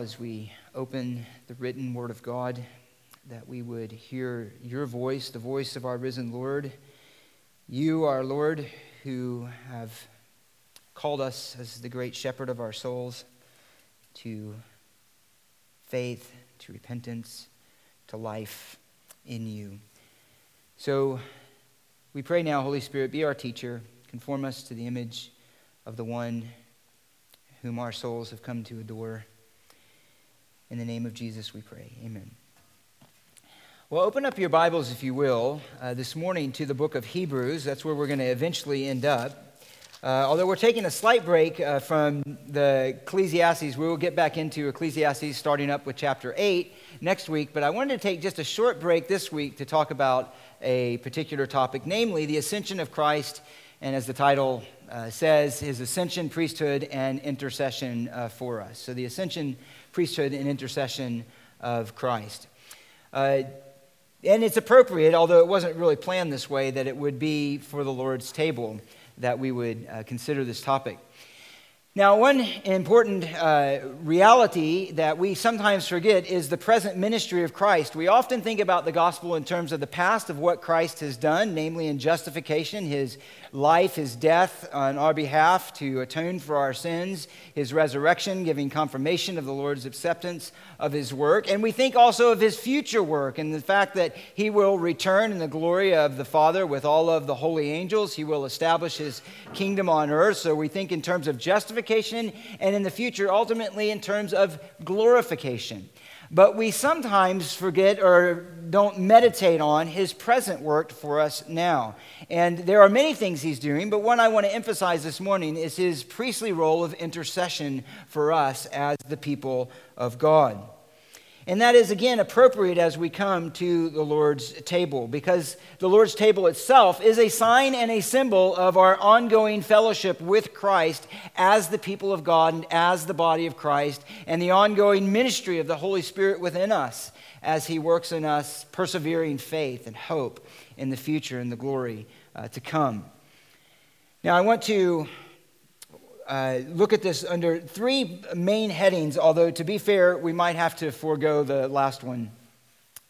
as we open the written word of God, that we would hear your voice, the voice of our risen Lord. You, our Lord, who have called us as the great shepherd of our souls to faith, to repentance, to life in you. So we pray now, Holy Spirit, be our teacher, conform us to the image of the one whom our souls have come to adore. In the name of Jesus, we pray. Amen. Well, open up your Bibles, if you will, uh, this morning to the book of Hebrews. That's where we're going to eventually end up. Uh, although we're taking a slight break uh, from the Ecclesiastes, we will get back into Ecclesiastes starting up with chapter 8 next week. But I wanted to take just a short break this week to talk about a particular topic, namely the ascension of Christ, and as the title uh, says, his ascension, priesthood, and intercession uh, for us. So the ascension, priesthood and intercession of Christ. Uh, and it's appropriate, although it wasn't really planned this way, that it would be for the Lord's table that we would uh, consider this topic. Now, one important uh, reality that we sometimes forget is the present ministry of Christ. We often think about the gospel in terms of the past of what Christ has done, namely in justification, his life, his death on our behalf to atone for our sins, his resurrection, giving confirmation of the Lord's acceptance of his work. And we think also of his future work and the fact that he will return in the glory of the Father with all of the holy angels. He will establish his kingdom on earth. So we think in terms of justification and in the future, ultimately, in terms of glorification. But we sometimes forget or don't meditate on his present work for us now. And there are many things he's doing, but one I want to emphasize this morning is his priestly role of intercession for us as the people of God. And that is, again, appropriate as we come to the Lord's table, because the Lord's table itself is a sign and a symbol of our ongoing fellowship with Christ as the people of God and as the body of Christ, and the ongoing ministry of the Holy Spirit within us as He works in us persevering faith and hope in the future and the glory uh, to come. Now, I want to uh, look at this under three main headings, although to be fair, we might have to forego the last one,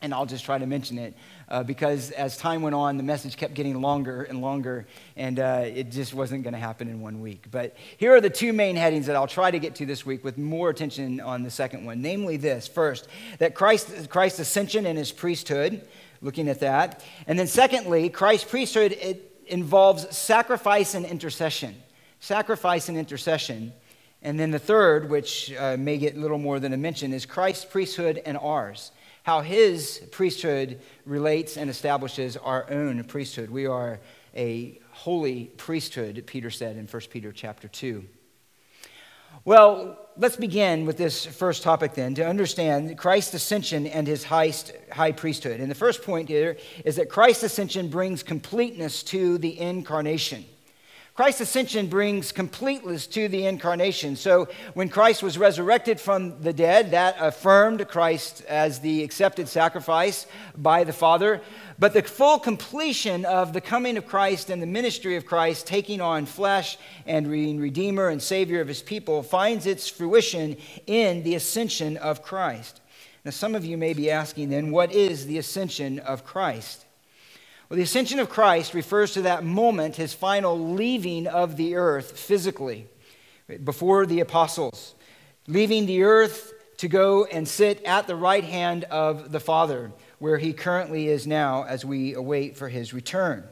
and I'll just try to mention it. Uh, because as time went on, the message kept getting longer and longer, and uh, it just wasn't going to happen in one week. But here are the two main headings that I'll try to get to this week with more attention on the second one. Namely, this first, that Christ, Christ's ascension and his priesthood, looking at that. And then, secondly, Christ's priesthood it involves sacrifice and intercession sacrifice and intercession. And then the third, which uh, may get little more than a mention, is Christ's priesthood and ours. How his priesthood relates and establishes our own priesthood. We are a holy priesthood, Peter said in 1 Peter chapter 2. Well, let's begin with this first topic then to understand Christ's ascension and his high priesthood. And the first point here is that Christ's ascension brings completeness to the incarnation. Christ's ascension brings completeness to the incarnation. So when Christ was resurrected from the dead, that affirmed Christ as the accepted sacrifice by the Father. But the full completion of the coming of Christ and the ministry of Christ, taking on flesh and being Redeemer and Savior of his people, finds its fruition in the ascension of Christ. Now, some of you may be asking then, what is the ascension of Christ? Well, the ascension of Christ refers to that moment, his final leaving of the earth physically, before the apostles, leaving the earth to go and sit at the right hand of the Father, where he currently is now as we await for his return.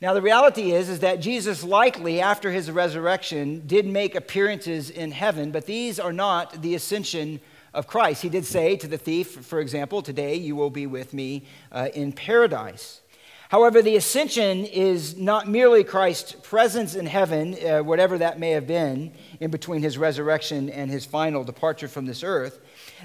Now, the reality is, is that Jesus likely, after his resurrection, did make appearances in heaven, but these are not the ascension of Christ. He did say to the thief, for example, Today you will be with me uh, in paradise. However, the ascension is not merely Christ's presence in heaven, uh, whatever that may have been in between his resurrection and his final departure from this earth.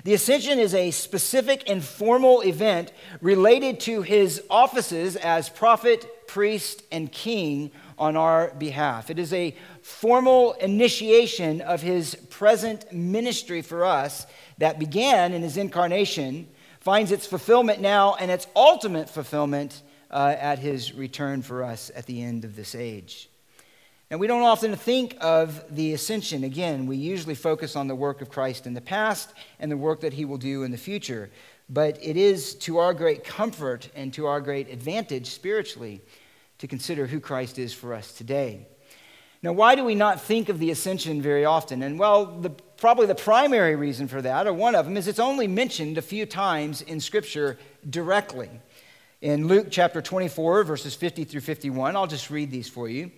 The ascension is a specific and formal event related to his offices as prophet, priest, and king on our behalf. It is a formal initiation of his present ministry for us that began in his incarnation, finds its fulfillment now, and its ultimate fulfillment uh, at his return for us at the end of this age. And we don't often think of the ascension. Again, we usually focus on the work of Christ in the past and the work that he will do in the future. But it is to our great comfort and to our great advantage spiritually to consider who Christ is for us today. Now, why do we not think of the ascension very often? And well, the, probably the primary reason for that, or one of them, is it's only mentioned a few times in Scripture directly. In Luke chapter 24, verses 50 through 51, I'll just read these for you.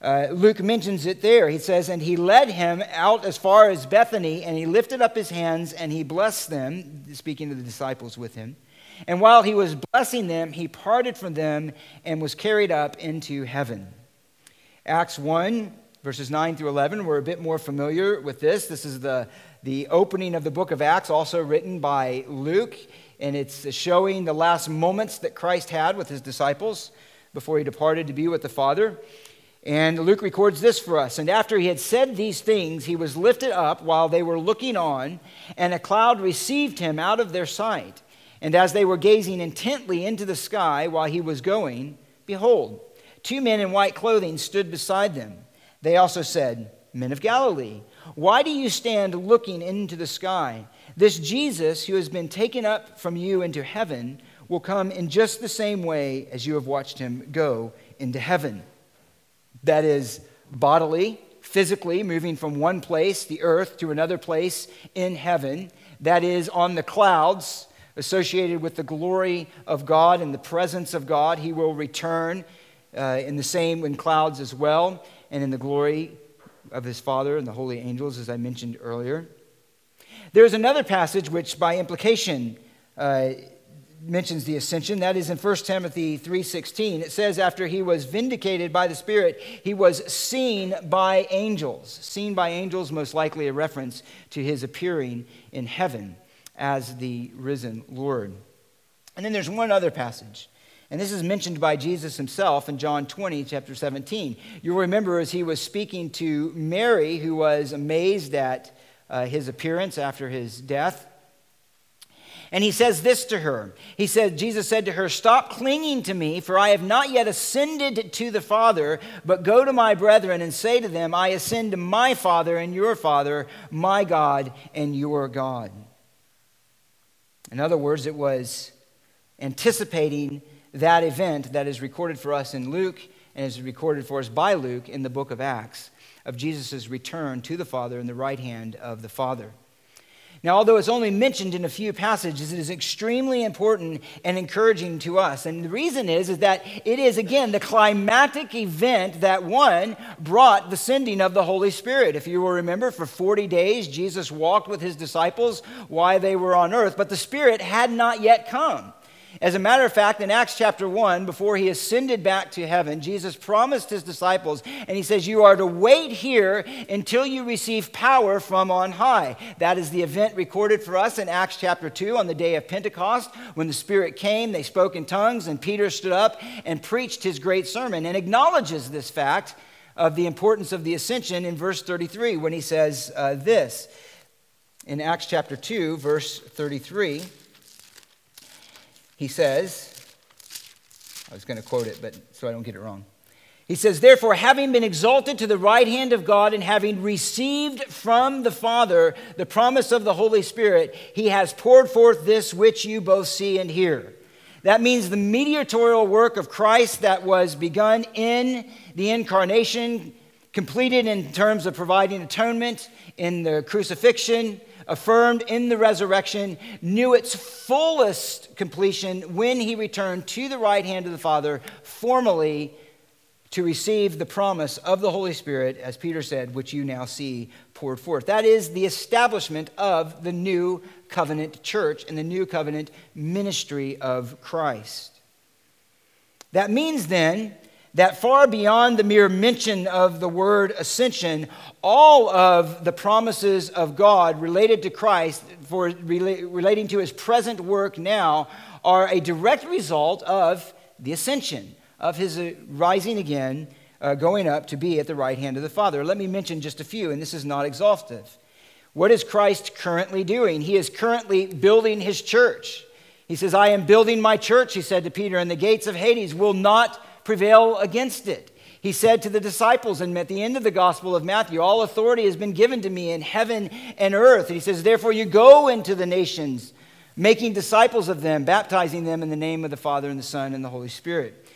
Uh, Luke mentions it there. He says, And he led him out as far as Bethany, and he lifted up his hands and he blessed them, speaking to the disciples with him. And while he was blessing them, he parted from them and was carried up into heaven. Acts 1, verses 9 through 11, we're a bit more familiar with this. This is the, the opening of the book of Acts, also written by Luke, and it's showing the last moments that Christ had with his disciples before he departed to be with the Father. And Luke records this for us. And after he had said these things, he was lifted up while they were looking on, and a cloud received him out of their sight. And as they were gazing intently into the sky while he was going, behold, two men in white clothing stood beside them. They also said, Men of Galilee, why do you stand looking into the sky? This Jesus, who has been taken up from you into heaven, will come in just the same way as you have watched him go into heaven that is bodily, physically, moving from one place, the earth, to another place in heaven, that is on the clouds, associated with the glory of God and the presence of God. He will return uh, in the same in clouds as well, and in the glory of his Father and the holy angels, as I mentioned earlier. There's another passage which, by implication, uh, mentions the ascension. That is in 1 timothy 3.16 it says after he was vindicated by the spirit he was seen by angels. Seen by angels most likely a reference to his appearing in heaven as the risen lord. And then there's one other passage and this is mentioned by jesus himself in john 20 chapter 17 you'll remember as he was speaking to mary who was amazed at uh, his appearance after his death and he says this to her. He said, Jesus said to her, Stop clinging to me, for I have not yet ascended to the Father, but go to my brethren and say to them, I ascend to my Father and your Father, my God and your God. In other words, it was anticipating that event that is recorded for us in Luke and is recorded for us by Luke in the book of Acts of Jesus' return to the Father in the right hand of the Father. Now, although it's only mentioned in a few passages, it is extremely important and encouraging to us. And the reason is, is that it is, again, the climatic event that one brought the sending of the Holy Spirit. If you will remember, for 40 days, Jesus walked with his disciples while they were on earth, but the Spirit had not yet come. As a matter of fact, in Acts chapter 1, before he ascended back to heaven, Jesus promised his disciples, and he says, You are to wait here until you receive power from on high. That is the event recorded for us in Acts chapter 2 on the day of Pentecost. When the Spirit came, they spoke in tongues, and Peter stood up and preached his great sermon and acknowledges this fact of the importance of the ascension in verse 33 when he says uh, this. In Acts chapter 2, verse 33 he says, I was going to quote it, but so I don't get it wrong. He says, Therefore, having been exalted to the right hand of God and having received from the Father the promise of the Holy Spirit, he has poured forth this which you both see and hear. That means the mediatorial work of Christ that was begun in the incarnation, completed in terms of providing atonement in the crucifixion, affirmed in the resurrection, knew its fullest completion when he returned to the right hand of the Father formally to receive the promise of the Holy Spirit, as Peter said, which you now see poured forth. That is the establishment of the new covenant church and the new covenant ministry of Christ. That means then that far beyond the mere mention of the word ascension, all of the promises of God related to Christ, for relating to his present work now, are a direct result of the ascension, of his uh, rising again, uh, going up to be at the right hand of the Father. Let me mention just a few, and this is not exhaustive. What is Christ currently doing? He is currently building his church. He says, I am building my church, he said to Peter, and the gates of Hades will not prevail against it. He said to the disciples, and at the end of the Gospel of Matthew, All authority has been given to me in heaven and earth. And he says, Therefore, you go into the nations, making disciples of them, baptizing them in the name of the Father, and the Son, and the Holy Spirit,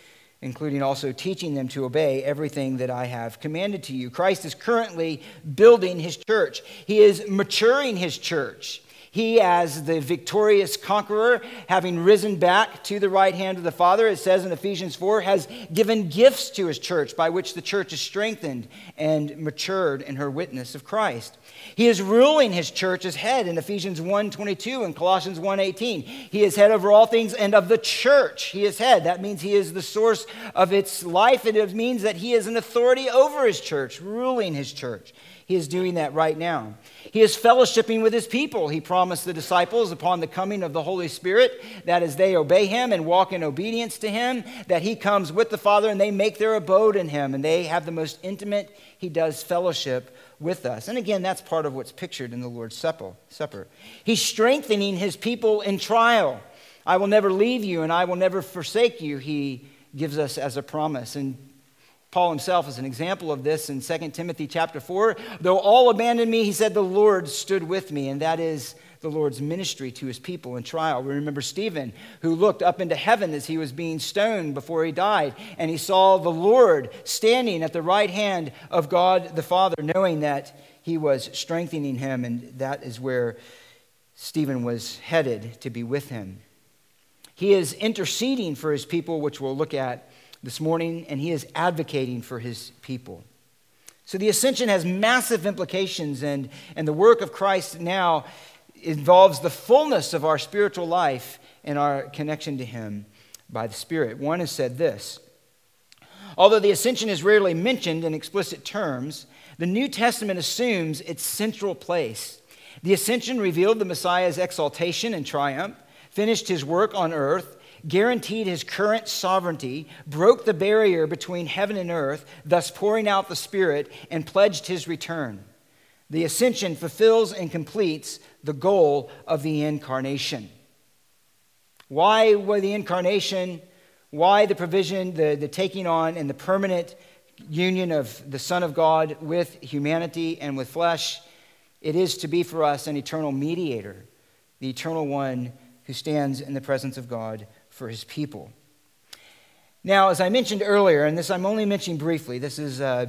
including also teaching them to obey everything that I have commanded to you. Christ is currently building his church, he is maturing his church. He, as the victorious conqueror, having risen back to the right hand of the Father, it says in Ephesians 4, has given gifts to his church by which the church is strengthened and matured in her witness of Christ. He is ruling his church as head in Ephesians 1:22 and Colossians 1:18. He is head over all things and of the church he is head. That means he is the source of its life and it means that he is an authority over his church, ruling his church. He is doing that right now. He is fellowshipping with his people. He promised the disciples upon the coming of the Holy Spirit that as they obey him and walk in obedience to him, that he comes with the Father and they make their abode in him and they have the most intimate, he does fellowship with us. And again, that's part of what's pictured in the Lord's Supper. He's strengthening his people in trial. I will never leave you and I will never forsake you, he gives us as a promise. And Paul himself is an example of this in 2 Timothy chapter 4. Though all abandoned me, he said, the Lord stood with me. And that is the Lord's ministry to his people in trial. We remember Stephen, who looked up into heaven as he was being stoned before he died, and he saw the Lord standing at the right hand of God the Father, knowing that he was strengthening him, and that is where Stephen was headed to be with him. He is interceding for his people, which we'll look at this morning, and he is advocating for his people. So the ascension has massive implications, and, and the work of Christ now involves the fullness of our spiritual life and our connection to him by the Spirit. One has said this Although the ascension is rarely mentioned in explicit terms, the New Testament assumes its central place. The ascension revealed the Messiah's exaltation and triumph, finished his work on earth, guaranteed his current sovereignty, broke the barrier between heaven and earth, thus pouring out the Spirit, and pledged his return. The ascension fulfills and completes the goal of the incarnation. Why was the incarnation? Why the provision, the, the taking on, and the permanent union of the Son of God with humanity and with flesh? It is to be for us an eternal mediator, the eternal one who stands in the presence of God for his people. Now, as I mentioned earlier, and this I'm only mentioning briefly, this is uh,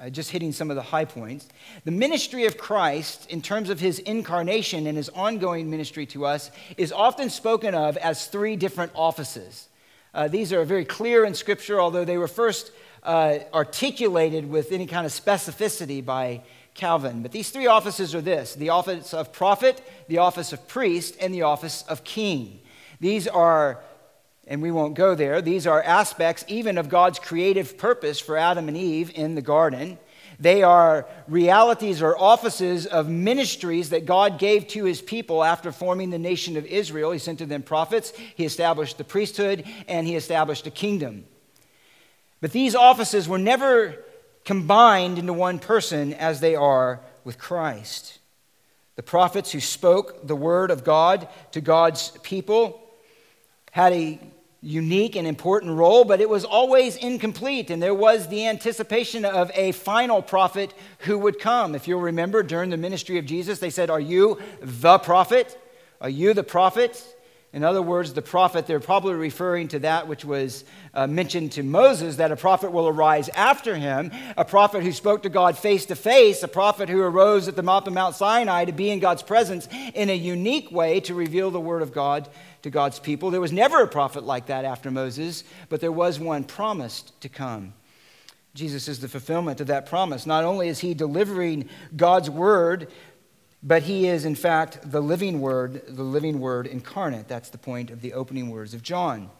uh, just hitting some of the high points. The ministry of Christ, in terms of his incarnation and his ongoing ministry to us, is often spoken of as three different offices. Uh, these are very clear in Scripture, although they were first uh, articulated with any kind of specificity by Calvin. But these three offices are this the office of prophet, the office of priest, and the office of king. These are, and we won't go there, these are aspects even of God's creative purpose for Adam and Eve in the garden. They are realities or offices of ministries that God gave to his people after forming the nation of Israel. He sent to them prophets, he established the priesthood, and he established a kingdom. But these offices were never combined into one person as they are with Christ. The prophets who spoke the word of God to God's people had a unique and important role, but it was always incomplete. And there was the anticipation of a final prophet who would come. If you'll remember, during the ministry of Jesus, they said, Are you the prophet? Are you the prophet? In other words, the prophet, they're probably referring to that which was uh, mentioned to Moses that a prophet will arise after him, a prophet who spoke to God face to face, a prophet who arose at the mount of Mount Sinai to be in God's presence in a unique way to reveal the word of God to God's people. There was never a prophet like that after Moses, but there was one promised to come. Jesus is the fulfillment of that promise. Not only is he delivering God's word, but he is, in fact, the living word, the living word incarnate. That's the point of the opening words of John.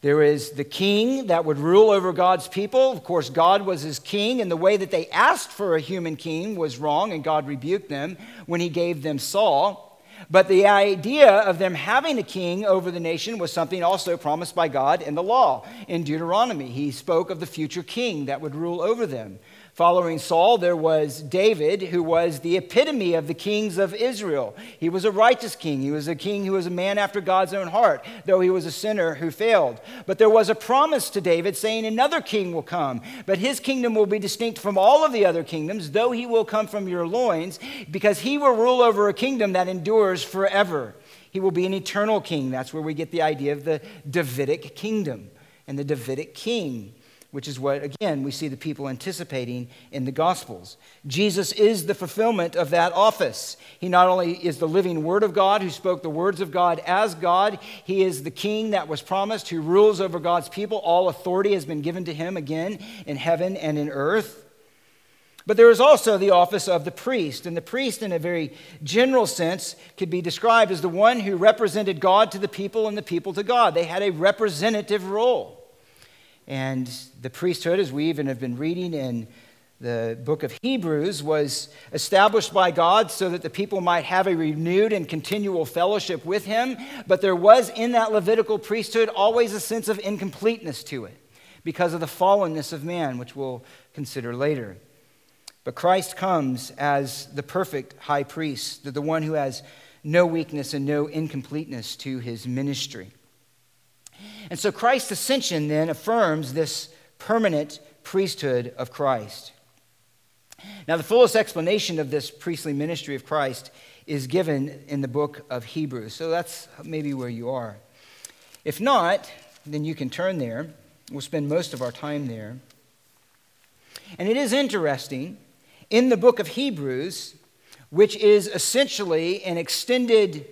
There is the king that would rule over God's people. Of course, God was his king, and the way that they asked for a human king was wrong, and God rebuked them when he gave them Saul. But the idea of them having a king over the nation was something also promised by God in the law. In Deuteronomy, he spoke of the future king that would rule over them. Following Saul, there was David, who was the epitome of the kings of Israel. He was a righteous king. He was a king who was a man after God's own heart, though he was a sinner who failed. But there was a promise to David saying, Another king will come, but his kingdom will be distinct from all of the other kingdoms, though he will come from your loins, because he will rule over a kingdom that endures forever. He will be an eternal king. That's where we get the idea of the Davidic kingdom and the Davidic king which is what, again, we see the people anticipating in the Gospels. Jesus is the fulfillment of that office. He not only is the living Word of God who spoke the words of God as God, he is the King that was promised who rules over God's people. All authority has been given to him again in heaven and in earth. But there is also the office of the priest. And the priest, in a very general sense, could be described as the one who represented God to the people and the people to God. They had a representative role. And the priesthood, as we even have been reading in the book of Hebrews, was established by God so that the people might have a renewed and continual fellowship with Him. But there was in that Levitical priesthood always a sense of incompleteness to it because of the fallenness of man, which we'll consider later. But Christ comes as the perfect high priest, the one who has no weakness and no incompleteness to his ministry. And so Christ's ascension then affirms this permanent priesthood of Christ. Now, the fullest explanation of this priestly ministry of Christ is given in the book of Hebrews. So that's maybe where you are. If not, then you can turn there. We'll spend most of our time there. And it is interesting in the book of Hebrews, which is essentially an extended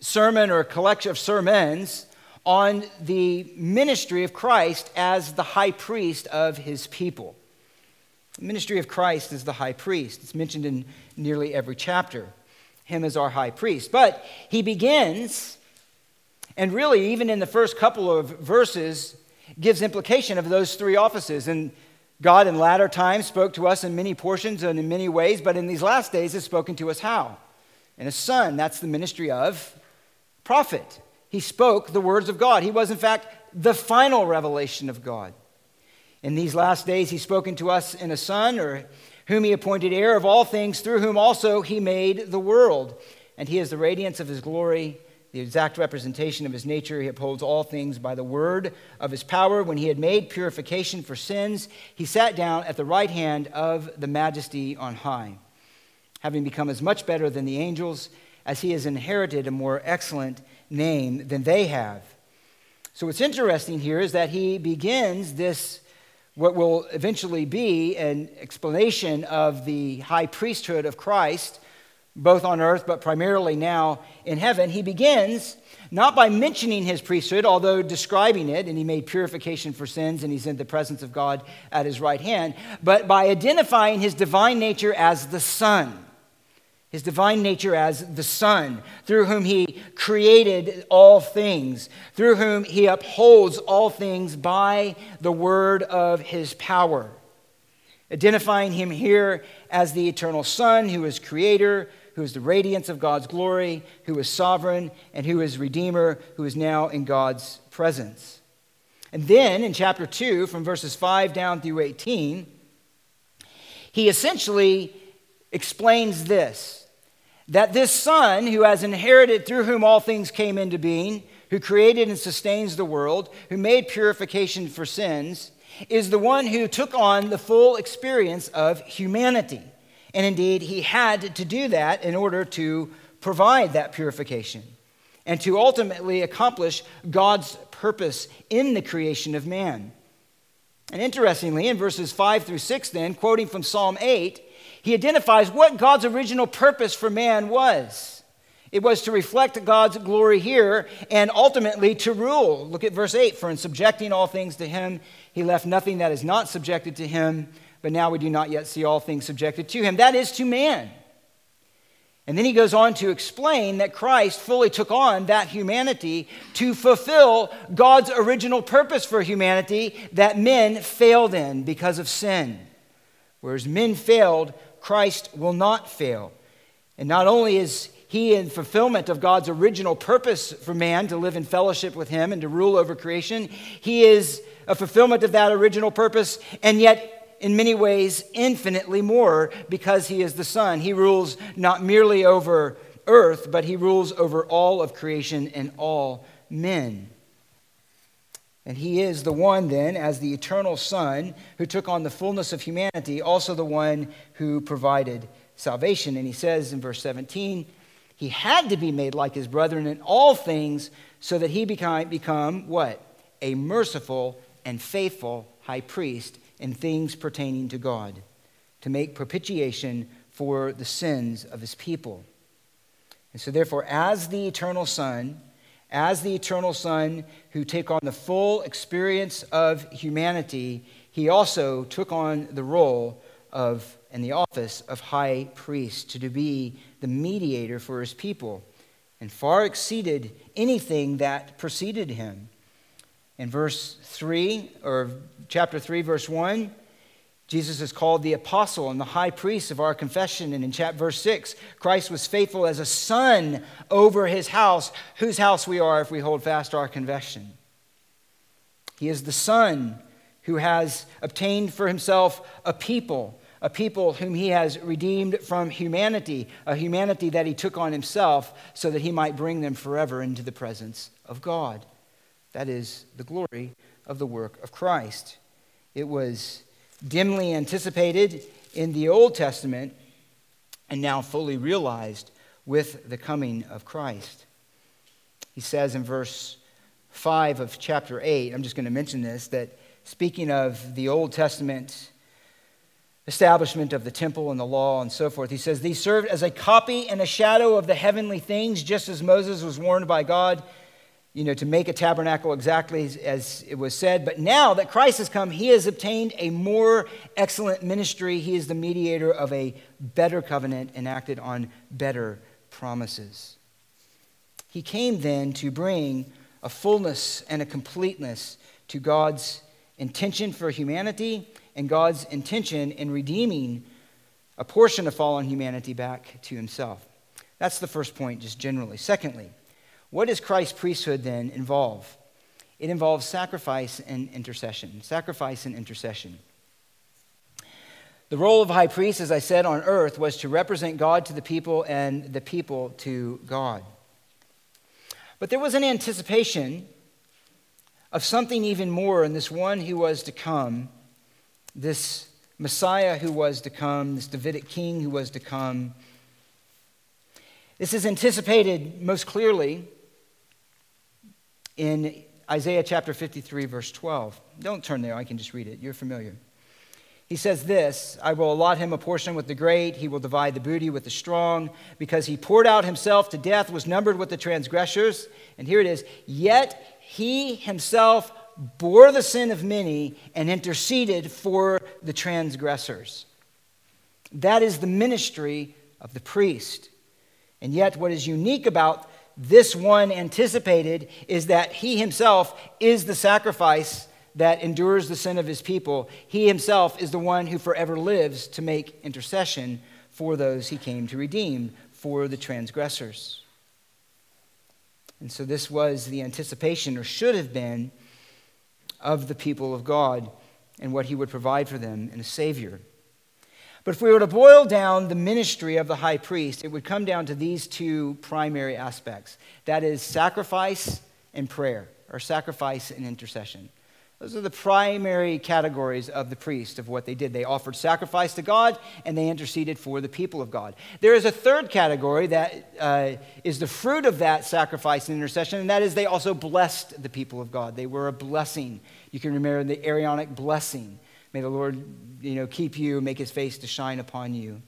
sermon or collection of sermons on the ministry of Christ as the high priest of his people. The ministry of Christ is the high priest. It's mentioned in nearly every chapter. Him as our high priest. But he begins, and really, even in the first couple of verses, gives implication of those three offices. And God in latter times spoke to us in many portions and in many ways, but in these last days has spoken to us how? In a son. That's the ministry of prophet. He spoke the words of God. He was, in fact, the final revelation of God. In these last days, he's spoken to us in a Son, or whom he appointed heir of all things, through whom also he made the world. And he is the radiance of his glory, the exact representation of his nature. He upholds all things by the word of his power. When he had made purification for sins, he sat down at the right hand of the majesty on high, having become as much better than the angels as he has inherited a more excellent name than they have. So, what's interesting here is that he begins this, what will eventually be an explanation of the high priesthood of Christ, both on earth, but primarily now in heaven. He begins not by mentioning his priesthood, although describing it, and he made purification for sins, and he's in the presence of God at his right hand, but by identifying his divine nature as the Son his divine nature as the Son, through whom he created all things, through whom he upholds all things by the word of his power. Identifying him here as the eternal Son, who is creator, who is the radiance of God's glory, who is sovereign, and who is redeemer, who is now in God's presence. And then in chapter 2, from verses 5 down through 18, he essentially explains this that this Son, who has inherited through whom all things came into being, who created and sustains the world, who made purification for sins, is the one who took on the full experience of humanity. And indeed, he had to do that in order to provide that purification and to ultimately accomplish God's purpose in the creation of man. And interestingly, in verses 5 through 6, then, quoting from Psalm 8, he identifies what God's original purpose for man was. It was to reflect God's glory here and ultimately to rule. Look at verse 8 For in subjecting all things to him, he left nothing that is not subjected to him, but now we do not yet see all things subjected to him. That is to man. And then he goes on to explain that Christ fully took on that humanity to fulfill God's original purpose for humanity that men failed in because of sin. Whereas men failed, Christ will not fail. And not only is he in fulfillment of God's original purpose for man to live in fellowship with him and to rule over creation, he is a fulfillment of that original purpose, and yet in many ways, infinitely more because he is the Son. He rules not merely over earth, but he rules over all of creation and all men. And he is the one, then, as the eternal Son who took on the fullness of humanity, also the one who provided salvation. And he says in verse 17, he had to be made like his brethren in all things so that he become, become what? A merciful and faithful high priest in things pertaining to God, to make propitiation for the sins of his people. And so, therefore, as the eternal Son, as the eternal Son who took on the full experience of humanity, he also took on the role of and the office of high priest to be the mediator for his people and far exceeded anything that preceded him. In verse 3 or chapter 3 verse 1, Jesus is called the apostle and the high priest of our confession. And in chapter verse 6, Christ was faithful as a son over his house, whose house we are if we hold fast our confession. He is the son who has obtained for himself a people, a people whom he has redeemed from humanity, a humanity that he took on himself so that he might bring them forever into the presence of God. That is the glory of the work of Christ. It was dimly anticipated in the Old Testament and now fully realized with the coming of Christ. He says in verse 5 of chapter 8, I'm just going to mention this, that speaking of the Old Testament establishment of the temple and the law and so forth, he says, These served as a copy and a shadow of the heavenly things, just as Moses was warned by God you know, to make a tabernacle exactly as it was said. But now that Christ has come, he has obtained a more excellent ministry. He is the mediator of a better covenant enacted on better promises. He came then to bring a fullness and a completeness to God's intention for humanity and God's intention in redeeming a portion of fallen humanity back to himself. That's the first point, just generally. Secondly, what does Christ's priesthood then involve? It involves sacrifice and intercession. Sacrifice and intercession. The role of high priest, as I said, on earth was to represent God to the people and the people to God. But there was an anticipation of something even more in this one who was to come, this Messiah who was to come, this Davidic king who was to come. This is anticipated most clearly in Isaiah chapter 53, verse 12. Don't turn there, I can just read it. You're familiar. He says this I will allot him a portion with the great, he will divide the booty with the strong, because he poured out himself to death, was numbered with the transgressors. And here it is Yet he himself bore the sin of many and interceded for the transgressors. That is the ministry of the priest. And yet, what is unique about this one anticipated is that he himself is the sacrifice that endures the sin of his people. He himself is the one who forever lives to make intercession for those he came to redeem, for the transgressors. And so, this was the anticipation, or should have been, of the people of God and what he would provide for them in a Savior. But if we were to boil down the ministry of the high priest, it would come down to these two primary aspects that is, sacrifice and prayer, or sacrifice and intercession. Those are the primary categories of the priest, of what they did. They offered sacrifice to God and they interceded for the people of God. There is a third category that uh, is the fruit of that sacrifice and intercession, and that is they also blessed the people of God. They were a blessing. You can remember the Aaronic blessing. May the Lord you know, keep you, make his face to shine upon you.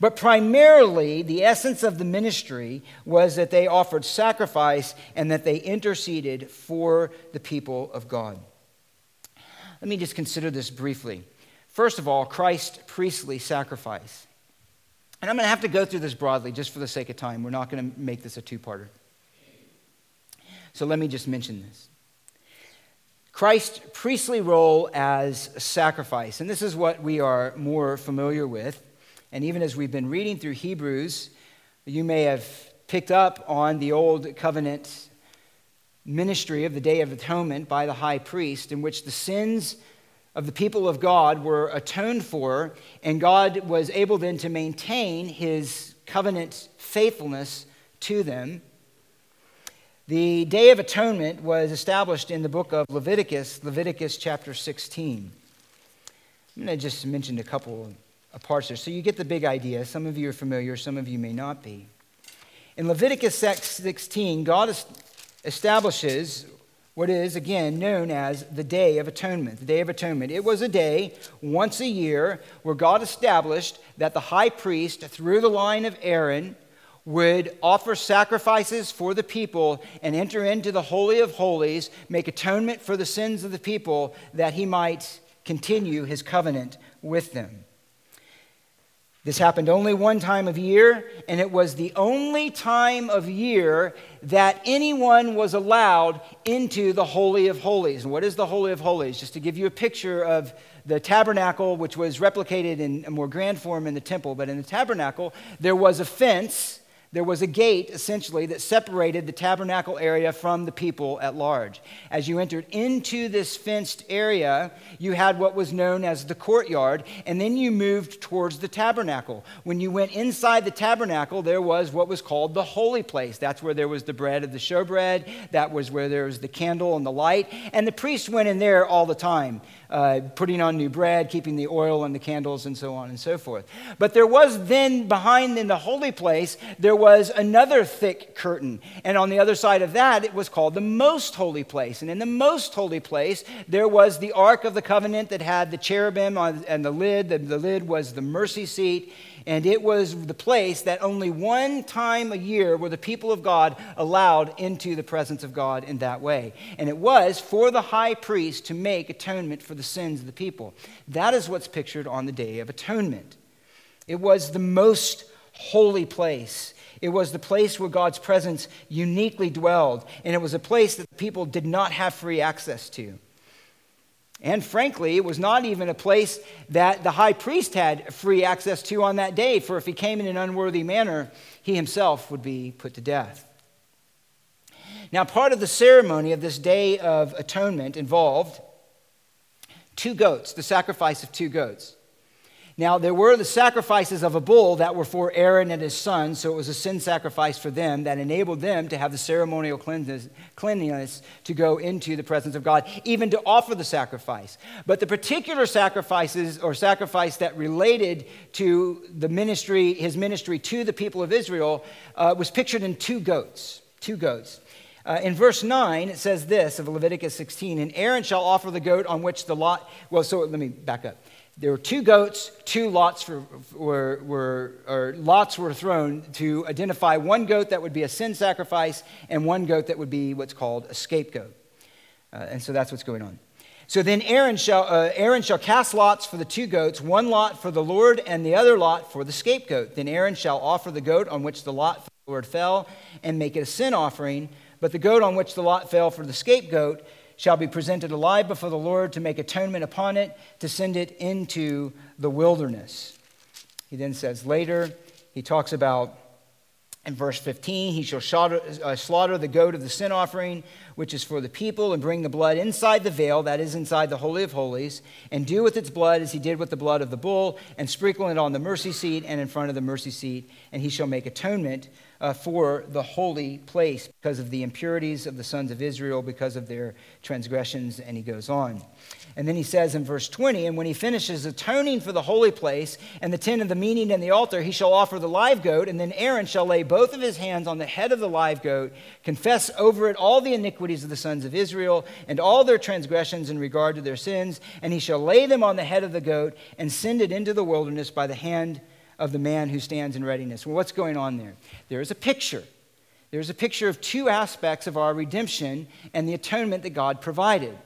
But primarily, the essence of the ministry was that they offered sacrifice and that they interceded for the people of God. Let me just consider this briefly. First of all, Christ's priestly sacrifice. And I'm going to have to go through this broadly just for the sake of time. We're not going to make this a two parter. So let me just mention this. Christ's priestly role as sacrifice. And this is what we are more familiar with. And even as we've been reading through Hebrews, you may have picked up on the old covenant ministry of the Day of Atonement by the high priest, in which the sins of the people of God were atoned for, and God was able then to maintain his covenant faithfulness to them. The Day of Atonement was established in the book of Leviticus, Leviticus chapter 16. I'm going to just mention a couple of parts there so you get the big idea. Some of you are familiar, some of you may not be. In Leviticus 16, God establishes what is, again, known as the Day of Atonement. The Day of Atonement. It was a day once a year where God established that the high priest, through the line of Aaron, would offer sacrifices for the people and enter into the Holy of Holies, make atonement for the sins of the people, that he might continue his covenant with them. This happened only one time of year, and it was the only time of year that anyone was allowed into the Holy of Holies. And what is the Holy of Holies? Just to give you a picture of the tabernacle, which was replicated in a more grand form in the temple, but in the tabernacle, there was a fence there was a gate, essentially, that separated the tabernacle area from the people at large. As you entered into this fenced area, you had what was known as the courtyard, and then you moved towards the tabernacle. When you went inside the tabernacle, there was what was called the holy place. That's where there was the bread of the showbread, that was where there was the candle and the light, and the priest went in there all the time uh, putting on new bread, keeping the oil and the candles, and so on and so forth. But there was then behind in the holy place, there was another thick curtain. And on the other side of that, it was called the most holy place. And in the most holy place, there was the Ark of the Covenant that had the cherubim on, and the lid. The, the lid was the mercy seat and it was the place that only one time a year were the people of God allowed into the presence of God in that way. And it was for the high priest to make atonement for the sins of the people. That is what's pictured on the Day of Atonement. It was the most holy place. It was the place where God's presence uniquely dwelled, and it was a place that the people did not have free access to. And frankly, it was not even a place that the high priest had free access to on that day, for if he came in an unworthy manner, he himself would be put to death. Now, part of the ceremony of this day of atonement involved two goats, the sacrifice of two goats. Now, there were the sacrifices of a bull that were for Aaron and his sons, so it was a sin sacrifice for them that enabled them to have the ceremonial cleanliness to go into the presence of God, even to offer the sacrifice. But the particular sacrifices or sacrifice that related to the ministry, his ministry to the people of Israel, uh, was pictured in two goats. Two goats. Uh, in verse 9, it says this of Leviticus 16 And Aaron shall offer the goat on which the lot. Well, so let me back up there were two goats, two lots for, were, were, or lots were thrown to identify one goat that would be a sin sacrifice and one goat that would be what's called a scapegoat. Uh, and so that's what's going on. So then Aaron shall, uh, Aaron shall cast lots for the two goats, one lot for the Lord and the other lot for the scapegoat. Then Aaron shall offer the goat on which the lot for the Lord fell and make it a sin offering, but the goat on which the lot fell for the scapegoat shall be presented alive before the Lord to make atonement upon it, to send it into the wilderness. He then says later, he talks about in verse 15, he shall slaughter, uh, the goat of the sin offering, which is for the people, and bring the blood inside the veil, that is inside the Holy of Holies, and do with its blood as he did with the blood of the bull, and sprinkle it on the mercy seat and in front of the mercy seat, and he shall make atonement uh, for the holy place because of the impurities of the sons of Israel, because of their transgressions. And he goes on. And then he says in verse 20, and when he finishes atoning for the holy place and the tent of the meeting and the altar, he shall offer the live goat, and then Aaron shall lay both of his hands on the head of the live goat, confess over it all the iniquities of the sons of Israel and all their transgressions in regard to their sins, and he shall lay them on the head of the goat and send it into the wilderness by the hand of the man who stands in readiness. Well, what's going on there? There is a picture. There's a picture of two aspects of our redemption and the atonement that God provided.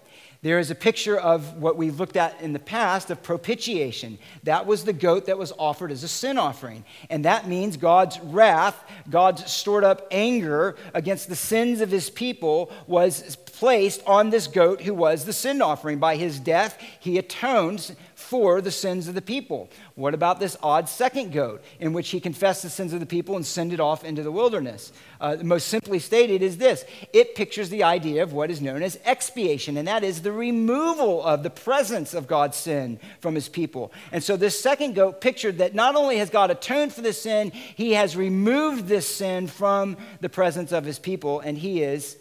There is a picture of what we've looked at in the past of propitiation. That was the goat that was offered as a sin offering. And that means God's wrath, God's stored up anger against the sins of his people was placed on this goat who was the sin offering. By his death, he atones for the sins of the people. What about this odd second goat in which he confessed the sins of the people and sent it off into the wilderness? Uh, most simply stated is this it pictures the idea of what is known as expiation, and that is the removal of the presence of God's sin from his people. And so this second goat pictured that not only has God atoned for the sin, he has removed this sin from the presence of his people, and he is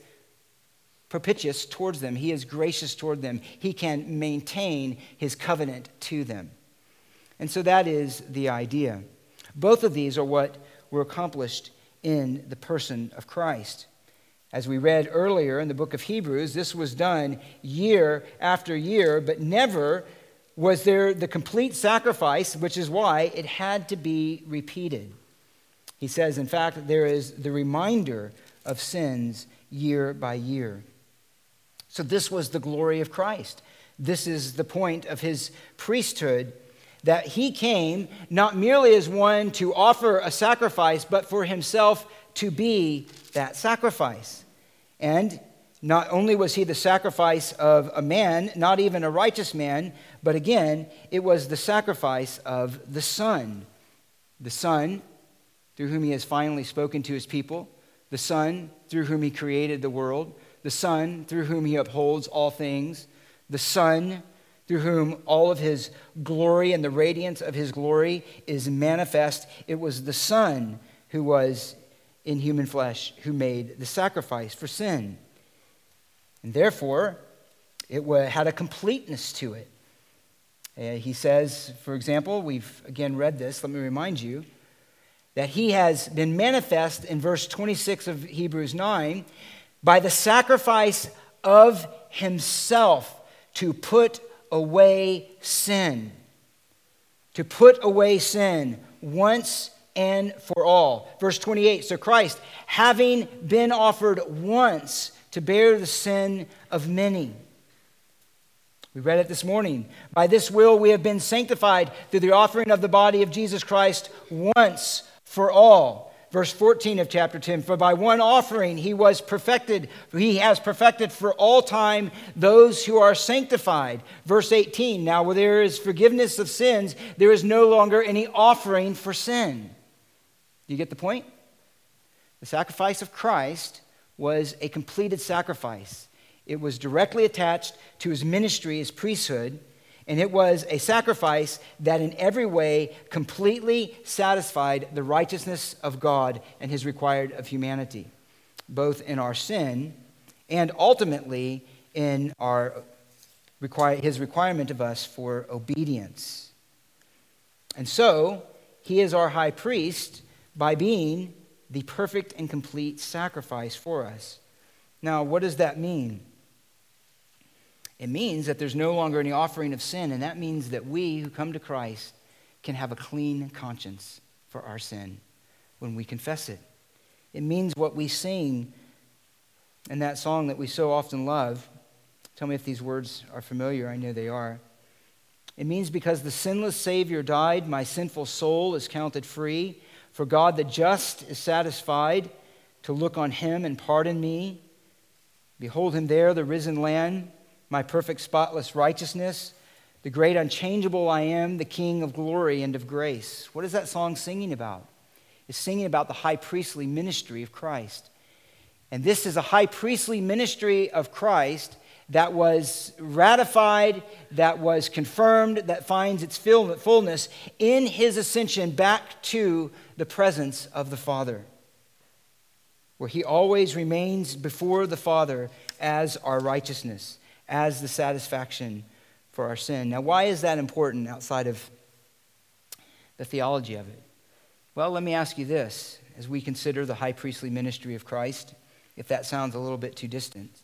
propitious towards them, he is gracious toward them, he can maintain his covenant to them. And so that is the idea. Both of these are what were accomplished in the person of Christ. As we read earlier in the book of Hebrews, this was done year after year, but never was there the complete sacrifice, which is why it had to be repeated. He says, in fact, there is the reminder of sins year by year. So, this was the glory of Christ. This is the point of his priesthood that he came not merely as one to offer a sacrifice, but for himself to be that sacrifice. And not only was he the sacrifice of a man, not even a righteous man, but again, it was the sacrifice of the Son. The Son, through whom he has finally spoken to his people, the Son, through whom he created the world, the Son, through whom he upholds all things, the Son, through whom all of his glory and the radiance of his glory is manifest. It was the Son who was in human flesh who made the sacrifice for sin. And therefore, it had a completeness to it. Uh, he says, for example, we've again read this, let me remind you, that he has been manifest in verse 26 of Hebrews 9 by the sacrifice of himself to put away sin. To put away sin once and for all. Verse 28 So Christ, having been offered once to bear the sin of many. We read it this morning. By this will we have been sanctified through the offering of the body of Jesus Christ once for all. Verse 14 of chapter 10 For by one offering he was perfected, he has perfected for all time those who are sanctified. Verse 18 Now, where there is forgiveness of sins, there is no longer any offering for sin. You get the point? The sacrifice of Christ was a completed sacrifice, it was directly attached to his ministry, his priesthood. And it was a sacrifice that in every way completely satisfied the righteousness of God and his required of humanity, both in our sin and ultimately in our his requirement of us for obedience. And so, he is our high priest by being the perfect and complete sacrifice for us. Now, what does that mean? It means that there's no longer any offering of sin, and that means that we who come to Christ can have a clean conscience for our sin when we confess it. It means what we sing in that song that we so often love. Tell me if these words are familiar. I know they are. It means because the sinless Savior died, my sinful soul is counted free. For God the just is satisfied to look on him and pardon me. Behold him there, the risen Lamb my perfect, spotless righteousness, the great unchangeable I am, the King of glory and of grace. What is that song singing about? It's singing about the high priestly ministry of Christ. And this is a high priestly ministry of Christ that was ratified, that was confirmed, that finds its fullness in his ascension back to the presence of the Father, where he always remains before the Father as our righteousness as the satisfaction for our sin. Now, why is that important outside of the theology of it? Well, let me ask you this as we consider the high priestly ministry of Christ, if that sounds a little bit too distant.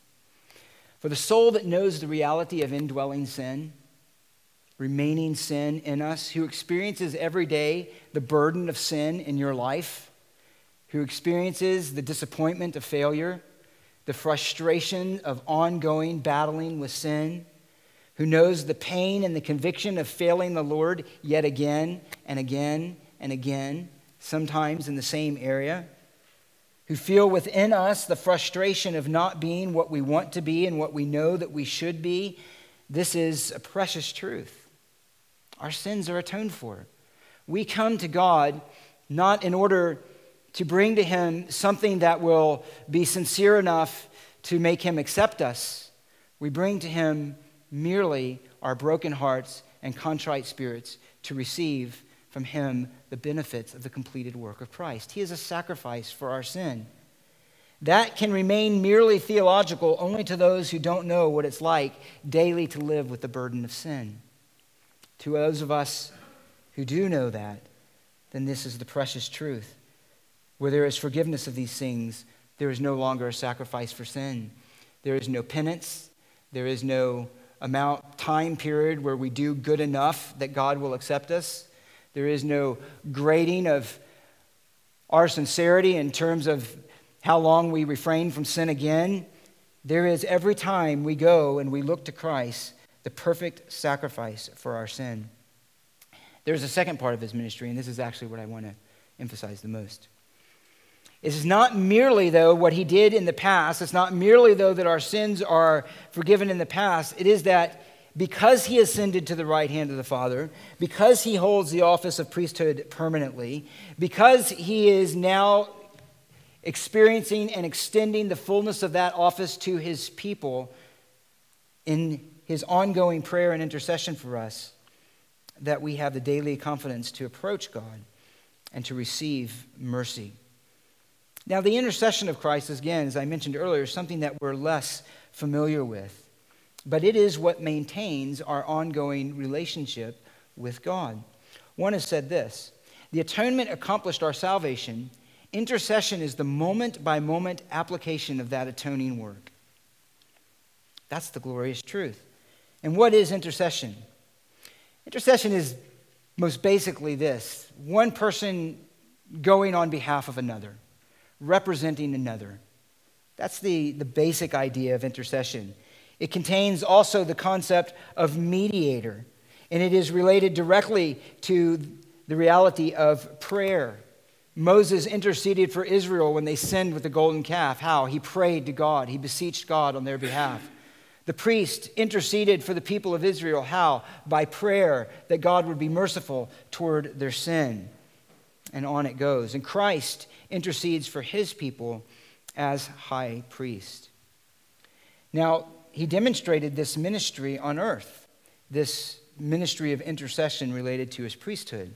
For the soul that knows the reality of indwelling sin, remaining sin in us, who experiences every day the burden of sin in your life, who experiences the disappointment of failure, the frustration of ongoing battling with sin, who knows the pain and the conviction of failing the Lord yet again and again and again, sometimes in the same area, who feel within us the frustration of not being what we want to be and what we know that we should be. This is a precious truth. Our sins are atoned for. We come to God not in order to bring to Him something that will be sincere enough to make Him accept us. We bring to Him merely our broken hearts and contrite spirits to receive from Him the benefits of the completed work of Christ. He is a sacrifice for our sin. That can remain merely theological only to those who don't know what it's like daily to live with the burden of sin. To those of us who do know that, then this is the precious truth. Where there is forgiveness of these things, there is no longer a sacrifice for sin. There is no penance. There is no amount, time period where we do good enough that God will accept us. There is no grading of our sincerity in terms of how long we refrain from sin again. There is every time we go and we look to Christ, the perfect sacrifice for our sin. There's a second part of his ministry, and this is actually what I want to emphasize the most. It is not merely, though, what he did in the past. It's not merely, though, that our sins are forgiven in the past. It is that because he ascended to the right hand of the Father, because he holds the office of priesthood permanently, because he is now experiencing and extending the fullness of that office to his people in his ongoing prayer and intercession for us, that we have the daily confidence to approach God and to receive mercy. Now, the intercession of Christ, again, as I mentioned earlier, is something that we're less familiar with, but it is what maintains our ongoing relationship with God. One has said this The atonement accomplished our salvation Intercession is the moment by moment application of that atoning work. That's the glorious truth. And what is intercession? Intercession is most basically this one person going on behalf of another, representing another. That's the, the basic idea of intercession. It contains also the concept of mediator, and it is related directly to the reality of prayer. Moses interceded for Israel when they sinned with the golden calf. How? He prayed to God, he beseeched God on their behalf. The priest interceded for the people of Israel. How? By prayer that God would be merciful toward their sin. And on it goes. And Christ intercedes for his people as high priest. Now, he demonstrated this ministry on earth, this ministry of intercession related to his priesthood.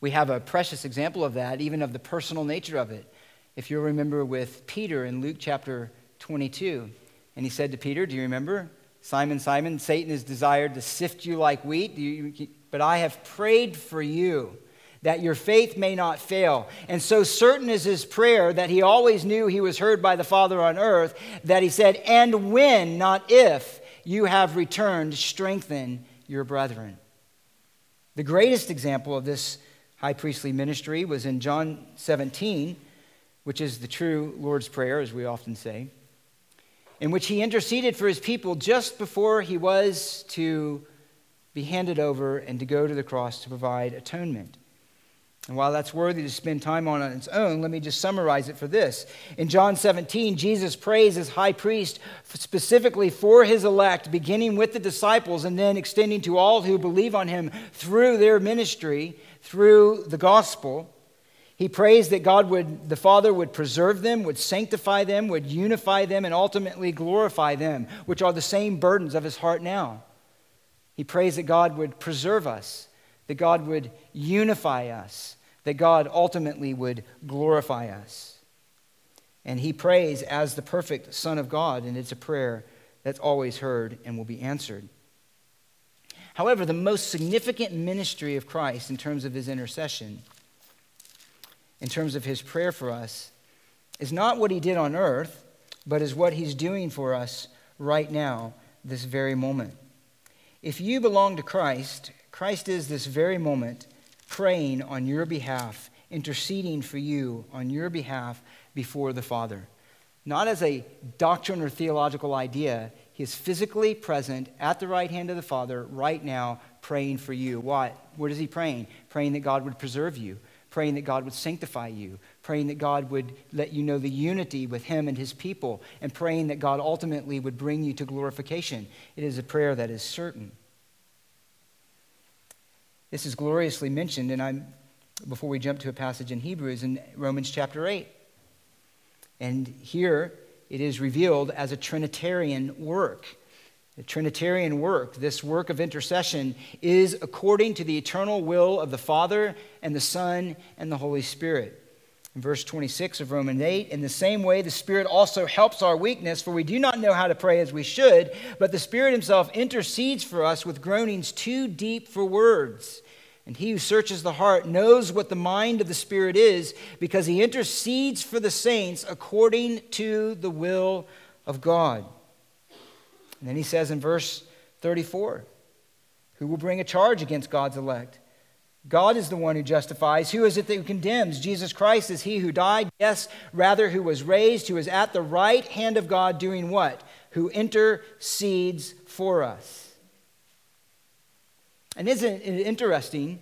We have a precious example of that, even of the personal nature of it. If you'll remember with Peter in Luke chapter 22, and he said to Peter, Do you remember? Simon, Simon, Satan has desired to sift you like wheat, you, but I have prayed for you that your faith may not fail. And so certain is his prayer that he always knew he was heard by the Father on earth, that he said, And when, not if, you have returned, strengthen your brethren. The greatest example of this high priestly ministry was in John 17, which is the true Lord's Prayer, as we often say, in which he interceded for his people just before he was to be handed over and to go to the cross to provide atonement. And while that's worthy to spend time on on its own, let me just summarize it for this. In John 17, Jesus prays as high priest specifically for his elect, beginning with the disciples and then extending to all who believe on him through their ministry through the gospel. He prays that God would, the Father would preserve them, would sanctify them, would unify them, and ultimately glorify them, which are the same burdens of his heart now. He prays that God would preserve us, that God would unify us, that God ultimately would glorify us. And he prays as the perfect Son of God, and it's a prayer that's always heard and will be answered. However, the most significant ministry of Christ in terms of his intercession, in terms of his prayer for us, is not what he did on earth, but is what he's doing for us right now, this very moment. If you belong to Christ, Christ is this very moment praying on your behalf, interceding for you on your behalf before the Father. Not as a doctrine or theological idea, he is physically present at the right hand of the Father right now, praying for you. What? What is he praying? Praying that God would preserve you, praying that God would sanctify you, praying that God would let you know the unity with him and his people, and praying that God ultimately would bring you to glorification. It is a prayer that is certain. This is gloriously mentioned, and I'm before we jump to a passage in Hebrews in Romans chapter 8. And here it is revealed as a Trinitarian work. The Trinitarian work, this work of intercession, is according to the eternal will of the Father and the Son and the Holy Spirit. In verse 26 of Romans 8, in the same way, the Spirit also helps our weakness, for we do not know how to pray as we should, but the Spirit Himself intercedes for us with groanings too deep for words. And he who searches the heart knows what the mind of the Spirit is, because he intercedes for the saints according to the will of God. And then he says in verse 34 Who will bring a charge against God's elect? God is the one who justifies. Who is it that condemns? Jesus Christ is he who died, yes, rather, who was raised, who is at the right hand of God, doing what? Who intercedes for us. And isn't it interesting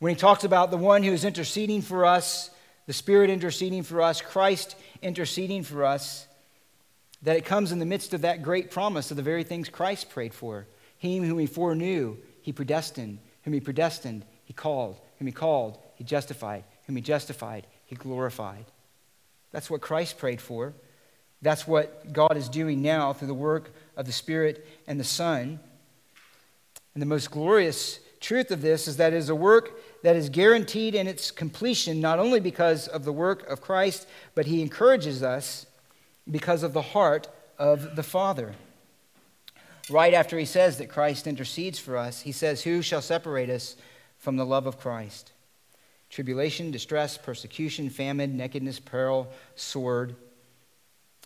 when he talks about the one who is interceding for us, the Spirit interceding for us, Christ interceding for us? that it comes in the midst of that great promise of the very things Christ prayed for. Him whom he foreknew, he predestined. Whom he predestined, he called. Whom he called, he justified. Whom he justified, he glorified. That's what Christ prayed for. That's what God is doing now through the work of the Spirit and the Son. And the most glorious truth of this is that it is a work that is guaranteed in its completion, not only because of the work of Christ, but he encourages us because of the heart of the Father. Right after he says that Christ intercedes for us, he says, Who shall separate us from the love of Christ? Tribulation, distress, persecution, famine, nakedness, peril, sword.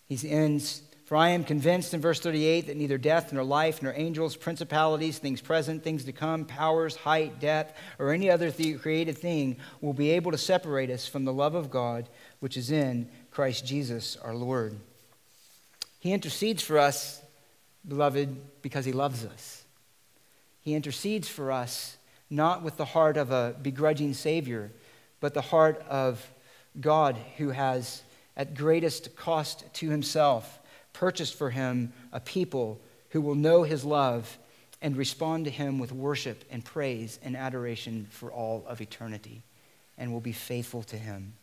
He ends, For I am convinced in verse 38 that neither death, nor life, nor angels, principalities, things present, things to come, powers, height, depth, or any other th- created thing will be able to separate us from the love of God which is in Christ Jesus our Lord. He intercedes for us, beloved, because he loves us. He intercedes for us not with the heart of a begrudging Savior, but the heart of God who has, at greatest cost to himself, purchased for him a people who will know his love and respond to him with worship and praise and adoration for all of eternity and will be faithful to him.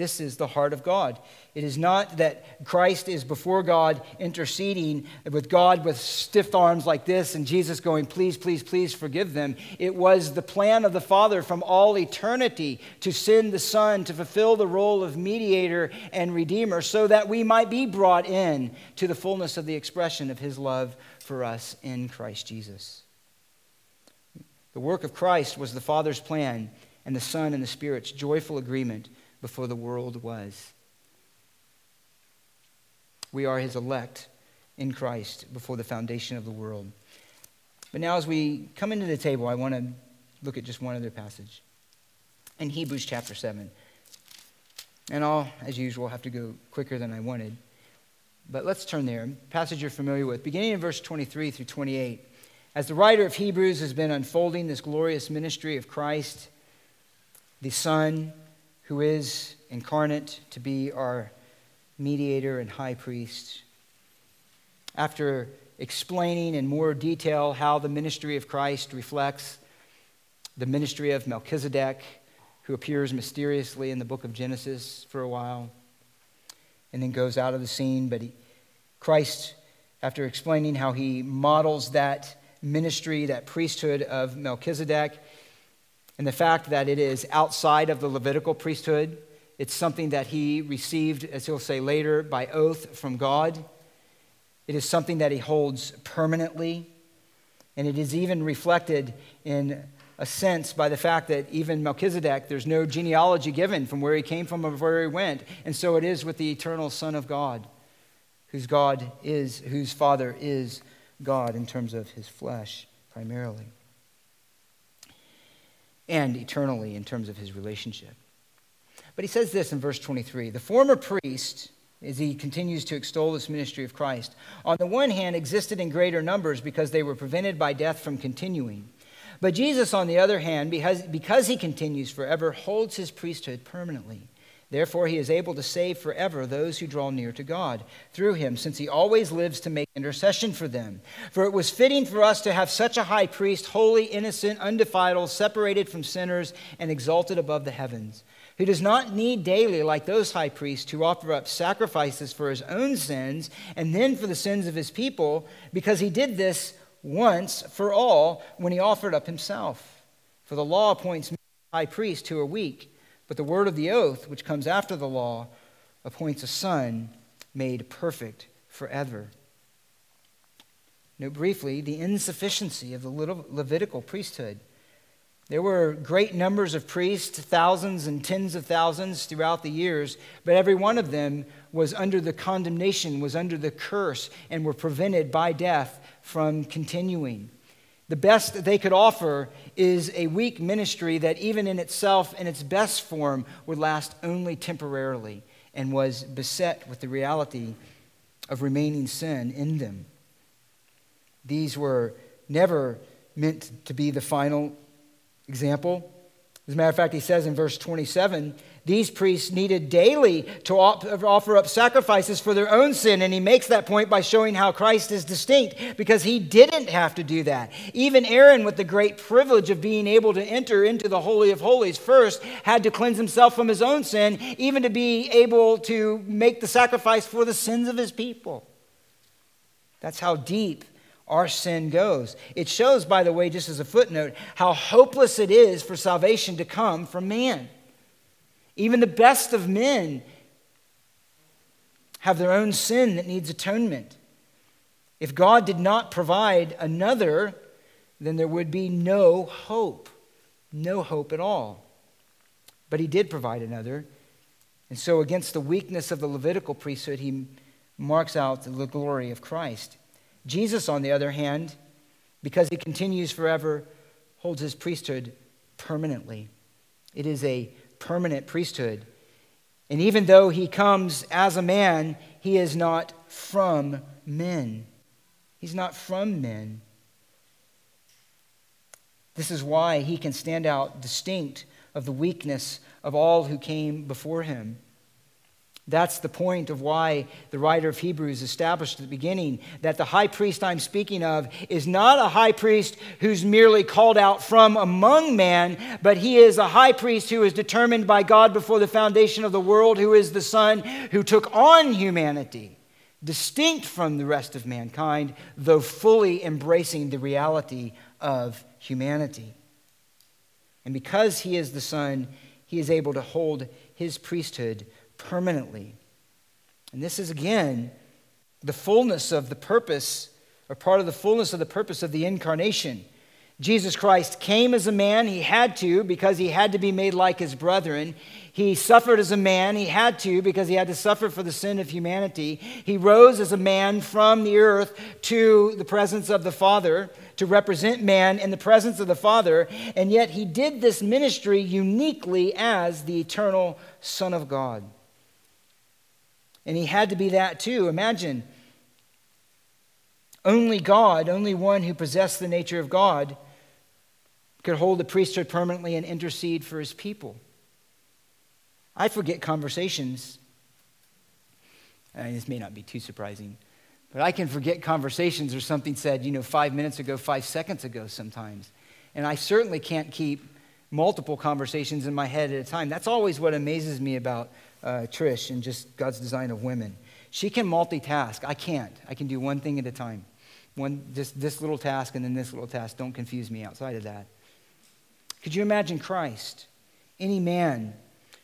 This is the heart of God. It is not that Christ is before God interceding with God with stiff arms like this and Jesus going, please, please, please forgive them. It was the plan of the Father from all eternity to send the Son to fulfill the role of mediator and redeemer so that we might be brought in to the fullness of the expression of his love for us in Christ Jesus. The work of Christ was the Father's plan and the Son and the Spirit's joyful agreement before the world was. We are his elect in Christ before the foundation of the world. But now, as we come into the table, I want to look at just one other passage in Hebrews chapter 7. And I'll, as usual, have to go quicker than I wanted. But let's turn there. Passage you're familiar with, beginning in verse 23 through 28. As the writer of Hebrews has been unfolding this glorious ministry of Christ, the Son, who is incarnate to be our mediator and high priest. After explaining in more detail how the ministry of Christ reflects the ministry of Melchizedek, who appears mysteriously in the book of Genesis for a while and then goes out of the scene. But he, Christ, after explaining how he models that ministry, that priesthood of Melchizedek, and the fact that it is outside of the Levitical priesthood. It's something that he received, as he'll say later, by oath from God. It is something that he holds permanently. And it is even reflected in a sense by the fact that even Melchizedek, there's no genealogy given from where he came from or where he went. And so it is with the eternal Son of God, whose God is, whose Father is God in terms of his flesh primarily and eternally in terms of his relationship. But he says this in verse 23 The former priest, as he continues to extol this ministry of Christ, on the one hand existed in greater numbers because they were prevented by death from continuing. But Jesus, on the other hand, because, because he continues forever, holds his priesthood permanently. Therefore, he is able to save forever those who draw near to God through him, since he always lives to make intercession for them. For it was fitting for us to have such a high priest, holy, innocent, undefiled, separated from sinners, and exalted above the heavens, who does not need daily, like those high priests, to offer up sacrifices for his own sins and then for the sins of his people, because he did this once for all when he offered up himself. For the law appoints high priests who are weak but the word of the oath, which comes after the law, appoints a son made perfect forever. Note briefly the insufficiency of the Levitical priesthood. There were great numbers of priests, thousands and tens of thousands throughout the years, but every one of them was under the condemnation, was under the curse, and were prevented by death from continuing. The best they could offer is a weak ministry that, even in itself, in its best form, would last only temporarily and was beset with the reality of remaining sin in them. These were never meant to be the final example. As a matter of fact, he says in verse 27 these priests needed daily to offer up sacrifices for their own sin. And he makes that point by showing how Christ is distinct because he didn't have to do that. Even Aaron, with the great privilege of being able to enter into the Holy of Holies first, had to cleanse himself from his own sin, even to be able to make the sacrifice for the sins of his people. That's how deep our sin goes. It shows, by the way, just as a footnote, how hopeless it is for salvation to come from man. Even the best of men have their own sin that needs atonement. If God did not provide another, then there would be no hope. No hope at all. But He did provide another. And so, against the weakness of the Levitical priesthood, He marks out the glory of Christ. Jesus, on the other hand, because He continues forever, holds His priesthood permanently. It is a permanent priesthood. And even though he comes as a man, he is not from men. He's not from men. This is why he can stand out distinct of the weakness of all who came before him. That's the point of why the writer of Hebrews established at the beginning that the high priest I'm speaking of is not a high priest who's merely called out from among man, but he is a high priest who is determined by God before the foundation of the world, who is the Son who took on humanity, distinct from the rest of mankind, though fully embracing the reality of humanity. And because he is the Son, he is able to hold his priesthood permanently. And this is again the fullness of the purpose, or part of the fullness of the purpose of the incarnation. Jesus Christ came as a man. He had to because he had to be made like his brethren. He suffered as a man. He had to because he had to suffer for the sin of humanity. He rose as a man from the earth to the presence of the Father to represent man in the presence of the Father. And yet he did this ministry uniquely as the eternal Son of God. And he had to be that too. Imagine only God, only one who possessed the nature of God, could hold the priesthood permanently and intercede for his people. I forget conversations. I mean, this may not be too surprising, but I can forget conversations or something said, you know, five minutes ago, five seconds ago sometimes. And I certainly can't keep multiple conversations in my head at a time. That's always what amazes me about uh, Trish and just God's design of women. She can multitask. I can't. I can do one thing at a time. One, just this little task and then this little task. Don't confuse me outside of that. Could you imagine Christ, any man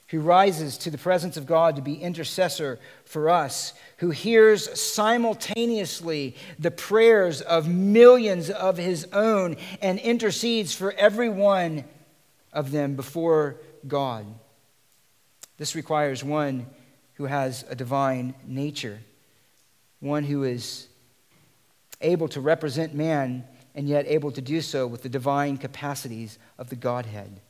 who rises to the presence of God to be intercessor for us, who hears simultaneously the prayers of millions of his own and intercedes for every one of them before God? This requires one who has a divine nature, one who is able to represent man and yet able to do so with the divine capacities of the Godhead.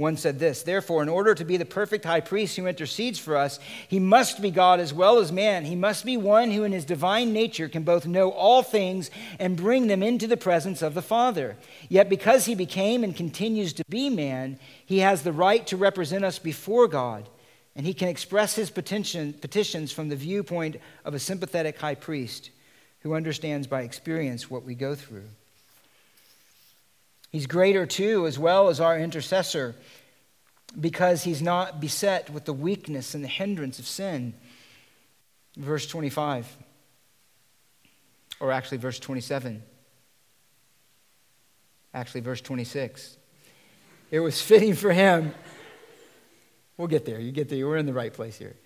One said this Therefore, in order to be the perfect high priest who intercedes for us, he must be God as well as man. He must be one who, in his divine nature, can both know all things and bring them into the presence of the Father. Yet, because he became and continues to be man, he has the right to represent us before God. and he can express his petition, petitions from the viewpoint of a sympathetic high priest who understands by experience what we go through. He's greater too, as well as our intercessor, because he's not beset with the weakness and the hindrance of sin. Verse 25, or actually, verse 27. Actually, verse 26. It was fitting for him. We'll get there. You get there. We're in the right place here.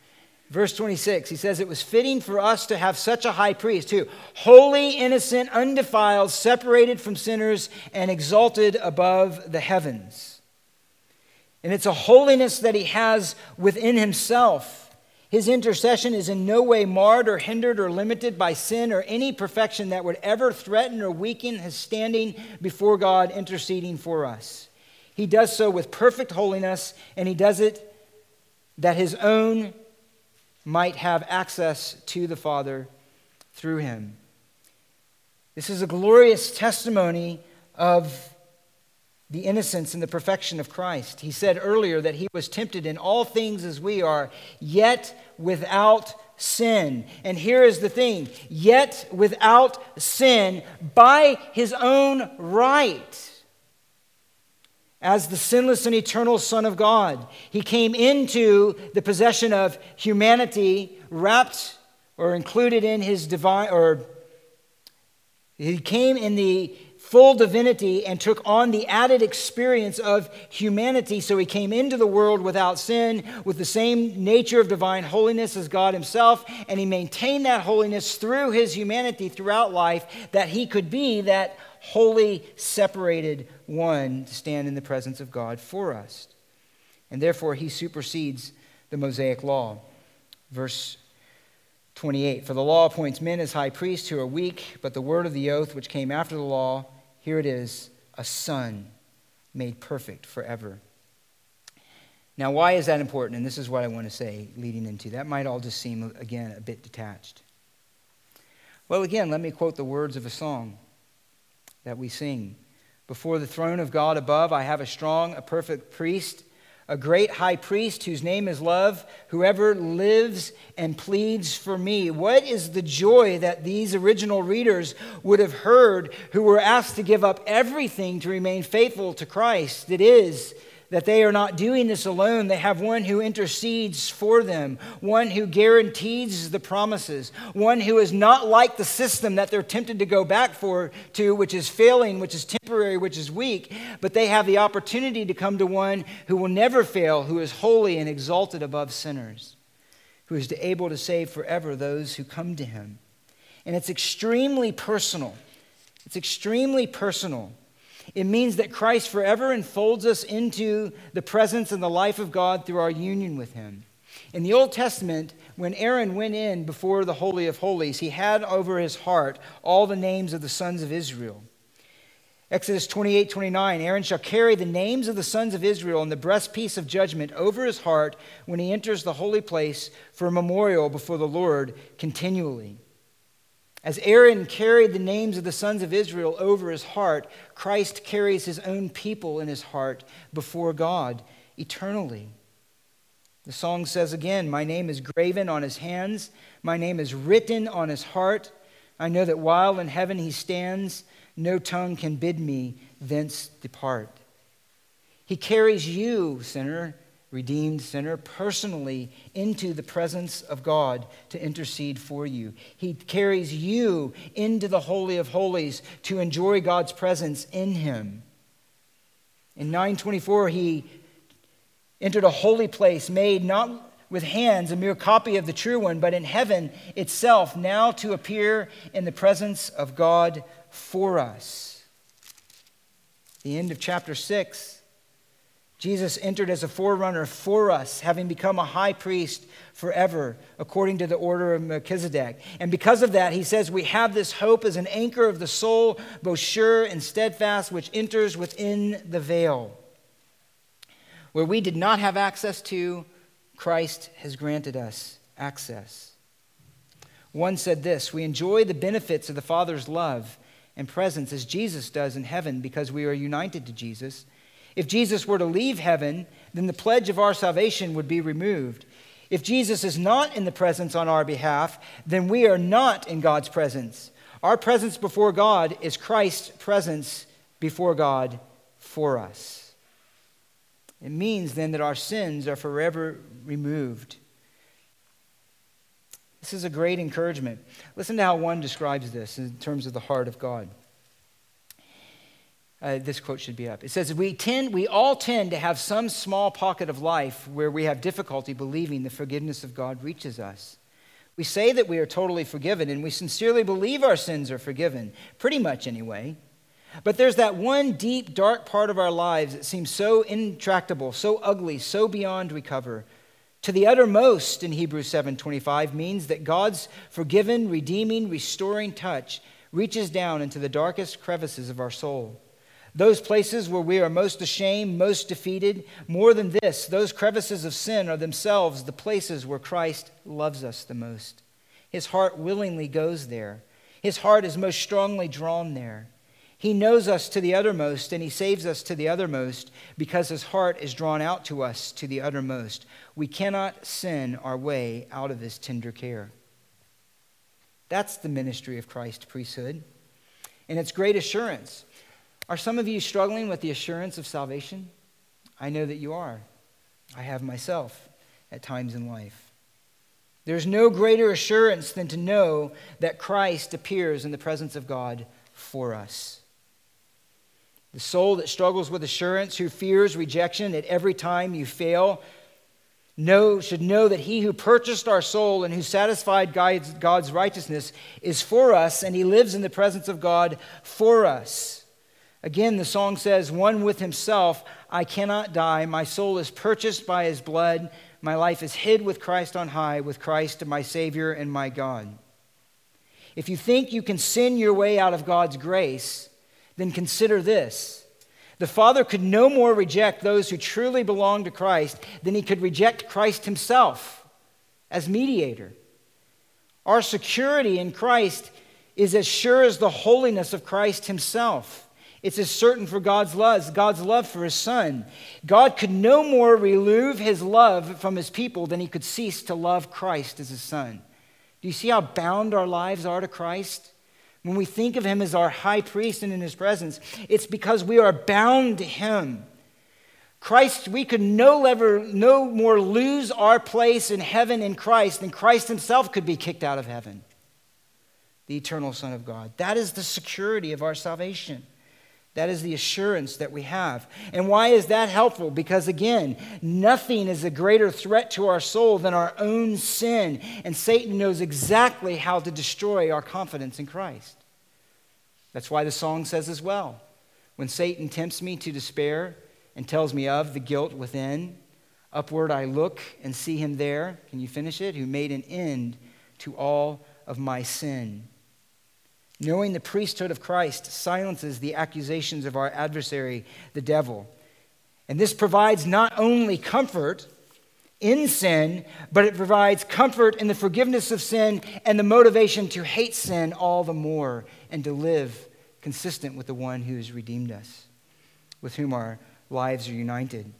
Verse 26, he says, It was fitting for us to have such a high priest who, holy, innocent, undefiled, separated from sinners, and exalted above the heavens. And it's a holiness that he has within himself. His intercession is in no way marred or hindered or limited by sin or any perfection that would ever threaten or weaken his standing before God interceding for us. He does so with perfect holiness, and he does it that his own might have access to the Father through him. This is a glorious testimony of the innocence and the perfection of Christ. He said earlier that he was tempted in all things as we are, yet without sin. And here is the thing yet without sin by his own right as the sinless and eternal Son of God. He came into the possession of humanity, wrapped or included in his divine, or he came in the full divinity and took on the added experience of humanity. So he came into the world without sin, with the same nature of divine holiness as God himself, and he maintained that holiness through his humanity throughout life that he could be that holy, separated one to stand in the presence of God for us. And therefore, he supersedes the Mosaic law. Verse 28 For the law appoints men as high priests who are weak, but the word of the oath which came after the law, here it is, a son made perfect forever. Now, why is that important? And this is what I want to say leading into. That might all just seem, again, a bit detached. Well, again, let me quote the words of a song that we sing. Before the throne of God above, I have a strong, a perfect priest, a great high priest whose name is love, whoever lives and pleads for me. What is the joy that these original readers would have heard who were asked to give up everything to remain faithful to Christ? It is that they are not doing this alone. They have one who intercedes for them, one who guarantees the promises, one who is not like the system that they're tempted to go back for to, which is failing, which is temporary, which is weak, but they have the opportunity to come to one who will never fail, who is holy and exalted above sinners, who is able to save forever those who come to him. And it's extremely personal. It's extremely personal. It means that Christ forever enfolds us into the presence and the life of God through our union with Him. In the Old Testament, when Aaron went in before the Holy of Holies, he had over his heart all the names of the sons of Israel. Exodus 28 29, Aaron shall carry the names of the sons of Israel in the breastpiece of judgment over his heart when he enters the holy place for a memorial before the Lord continually. As Aaron carried the names of the sons of Israel over his heart, Christ carries his own people in his heart before God eternally. The song says again, My name is graven on his hands, my name is written on his heart. I know that while in heaven he stands, no tongue can bid me thence depart. He carries you, sinner, redeemed sinner personally into the presence of God to intercede for you. He carries you into the Holy of Holies to enjoy God's presence in him. In 924, he entered a holy place made not with hands, a mere copy of the true one, but in heaven itself, now to appear in the presence of God for us. The end of chapter 6 Jesus entered as a forerunner for us, having become a high priest forever, according to the order of Melchizedek. And because of that, he says we have this hope as an anchor of the soul, both sure and steadfast, which enters within the veil. Where we did not have access to, Christ has granted us access. One said this We enjoy the benefits of the Father's love and presence as Jesus does in heaven because we are united to Jesus. If Jesus were to leave heaven, then the pledge of our salvation would be removed. If Jesus is not in the presence on our behalf, then we are not in God's presence. Our presence before God is Christ's presence before God for us. It means then that our sins are forever removed. This is a great encouragement. Listen to how one describes this in terms of the heart of God. Uh, this quote should be up. It says, we, tend, we all tend to have some small pocket of life where we have difficulty believing the forgiveness of God reaches us. We say that we are totally forgiven, and we sincerely believe our sins are forgiven, pretty much anyway. But there's that one deep, dark part of our lives that seems so intractable, so ugly, so beyond recover. To the uttermost in Hebrews 7:25 means that God's forgiven, redeeming, restoring touch reaches down into the darkest crevices of our soul. Those places where we are most ashamed, most defeated, more than this, those crevices of sin are themselves the places where Christ loves us the most. His heart willingly goes there. His heart is most strongly drawn there. He knows us to the uttermost, and He saves us to the uttermost because His heart is drawn out to us to the uttermost. We cannot sin our way out of His tender care. That's the ministry of Christ's priesthood. And it's great assurance. Are some of you struggling with the assurance of salvation? I know that you are. I have myself at times in life. There's no greater assurance than to know that Christ appears in the presence of God for us. The soul that struggles with assurance, who fears rejection at every time you fail, know, should know that he who purchased our soul and who satisfied God's, God's righteousness is for us, and he lives in the presence of God for us. Again, the song says, One with himself, I cannot die. My soul is purchased by his blood. My life is hid with Christ on high, with Christ, my Savior and my God. If you think you can sin your way out of God's grace, then consider this. The Father could no more reject those who truly belong to Christ than he could reject Christ himself as mediator. Our security in Christ is as sure as the holiness of Christ himself. It's as certain for God's love, God's love for his son. God could no more remove his love from his people than he could cease to love Christ as his son. Do you see how bound our lives are to Christ? When we think of him as our high priest and in his presence, it's because we are bound to him. Christ, we could no, lever, no more lose our place in heaven in Christ than Christ himself could be kicked out of heaven, the eternal Son of God. That is the security of our salvation. That is the assurance that we have. And why is that helpful? Because again, nothing is a greater threat to our soul than our own sin. And Satan knows exactly how to destroy our confidence in Christ. That's why the song says as well when Satan tempts me to despair and tells me of the guilt within, upward I look and see him there. Can you finish it? Who made an end to all of my sin. Knowing the priesthood of Christ silences the accusations of our adversary, the devil. And this provides not only comfort in sin, but it provides comfort in the forgiveness of sin and the motivation to hate sin all the more and to live consistent with the one who has redeemed us, with whom our lives are united.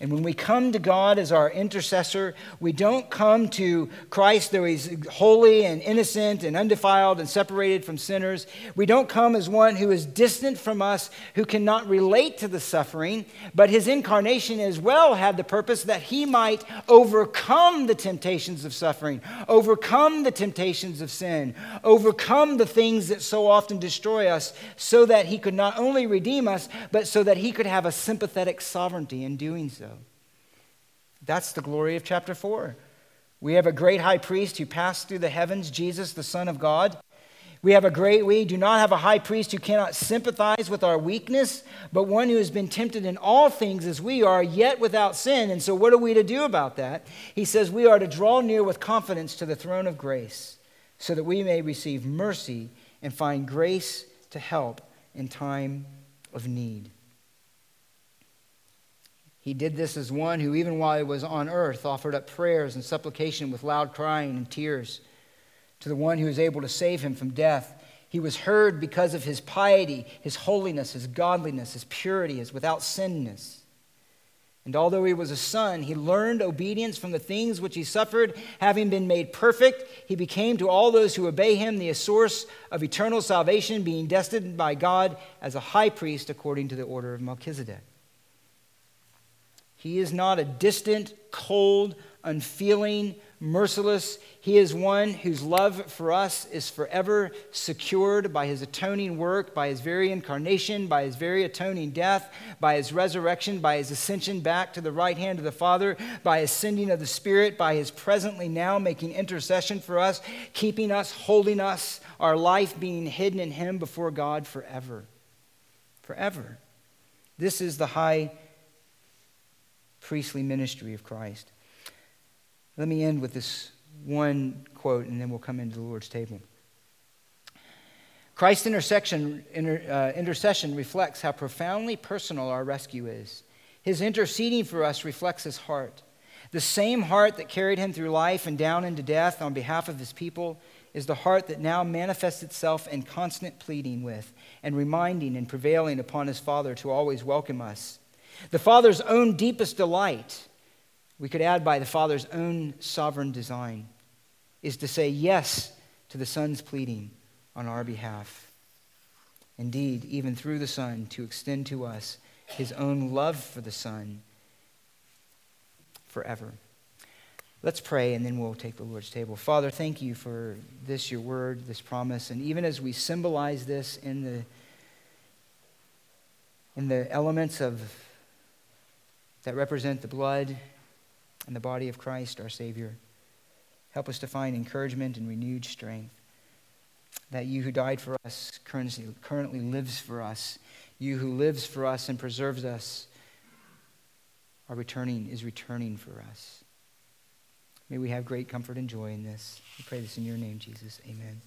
And when we come to God as our intercessor, we don't come to Christ, though he's holy and innocent and undefiled and separated from sinners. We don't come as one who is distant from us, who cannot relate to the suffering, but his incarnation as well had the purpose that he might overcome the temptations of suffering, overcome the temptations of sin, overcome the things that so often destroy us, so that he could not only redeem us, but so that he could have a sympathetic sovereignty in doing so. That's the glory of chapter 4. We have a great high priest who passed through the heavens, Jesus, the Son of God. We have a great, we do not have a high priest who cannot sympathize with our weakness, but one who has been tempted in all things as we are, yet without sin. And so, what are we to do about that? He says we are to draw near with confidence to the throne of grace so that we may receive mercy and find grace to help in time of need. He did this as one who, even while he was on earth, offered up prayers and supplication with loud crying and tears to the one who was able to save him from death. He was heard because of his piety, his holiness, his godliness, his purity, his without sinness. And although he was a son, he learned obedience from the things which he suffered. Having been made perfect, he became to all those who obey him the source of eternal salvation, being destined by God as a high priest according to the order of Melchizedek. He is not a distant, cold, unfeeling, merciless. He is one whose love for us is forever secured by his atoning work, by his very incarnation, by his very atoning death, by his resurrection, by his ascension back to the right hand of the Father, by his sending of the Spirit, by his presently now making intercession for us, keeping us, holding us, our life being hidden in him before God forever. Forever. This is the high priestly ministry of Christ. Let me end with this one quote, and then we'll come into the Lord's table. Christ's inter, uh, intercession reflects how profoundly personal our rescue is. His interceding for us reflects his heart. The same heart that carried him through life and down into death on behalf of his people is the heart that now manifests itself in constant pleading with and reminding and prevailing upon his Father to always welcome us. The Father's own deepest delight we could add by the Father's own sovereign design, is to say yes to the Son's pleading on our behalf. Indeed, even through the Son, to extend to us his own love for the Son forever. Let's pray and then we'll take the Lord's table. Father, thank you for this, your word, this promise. And even as we symbolize this in the, in the elements of, that represent the blood and the body of Christ, our Savior. Help us to find encouragement and renewed strength. That you who died for us currently, lives for us. You who lives for us and preserves us are returning, is returning for us. May we have great comfort and joy in this. We pray this in your name, Jesus. Amen.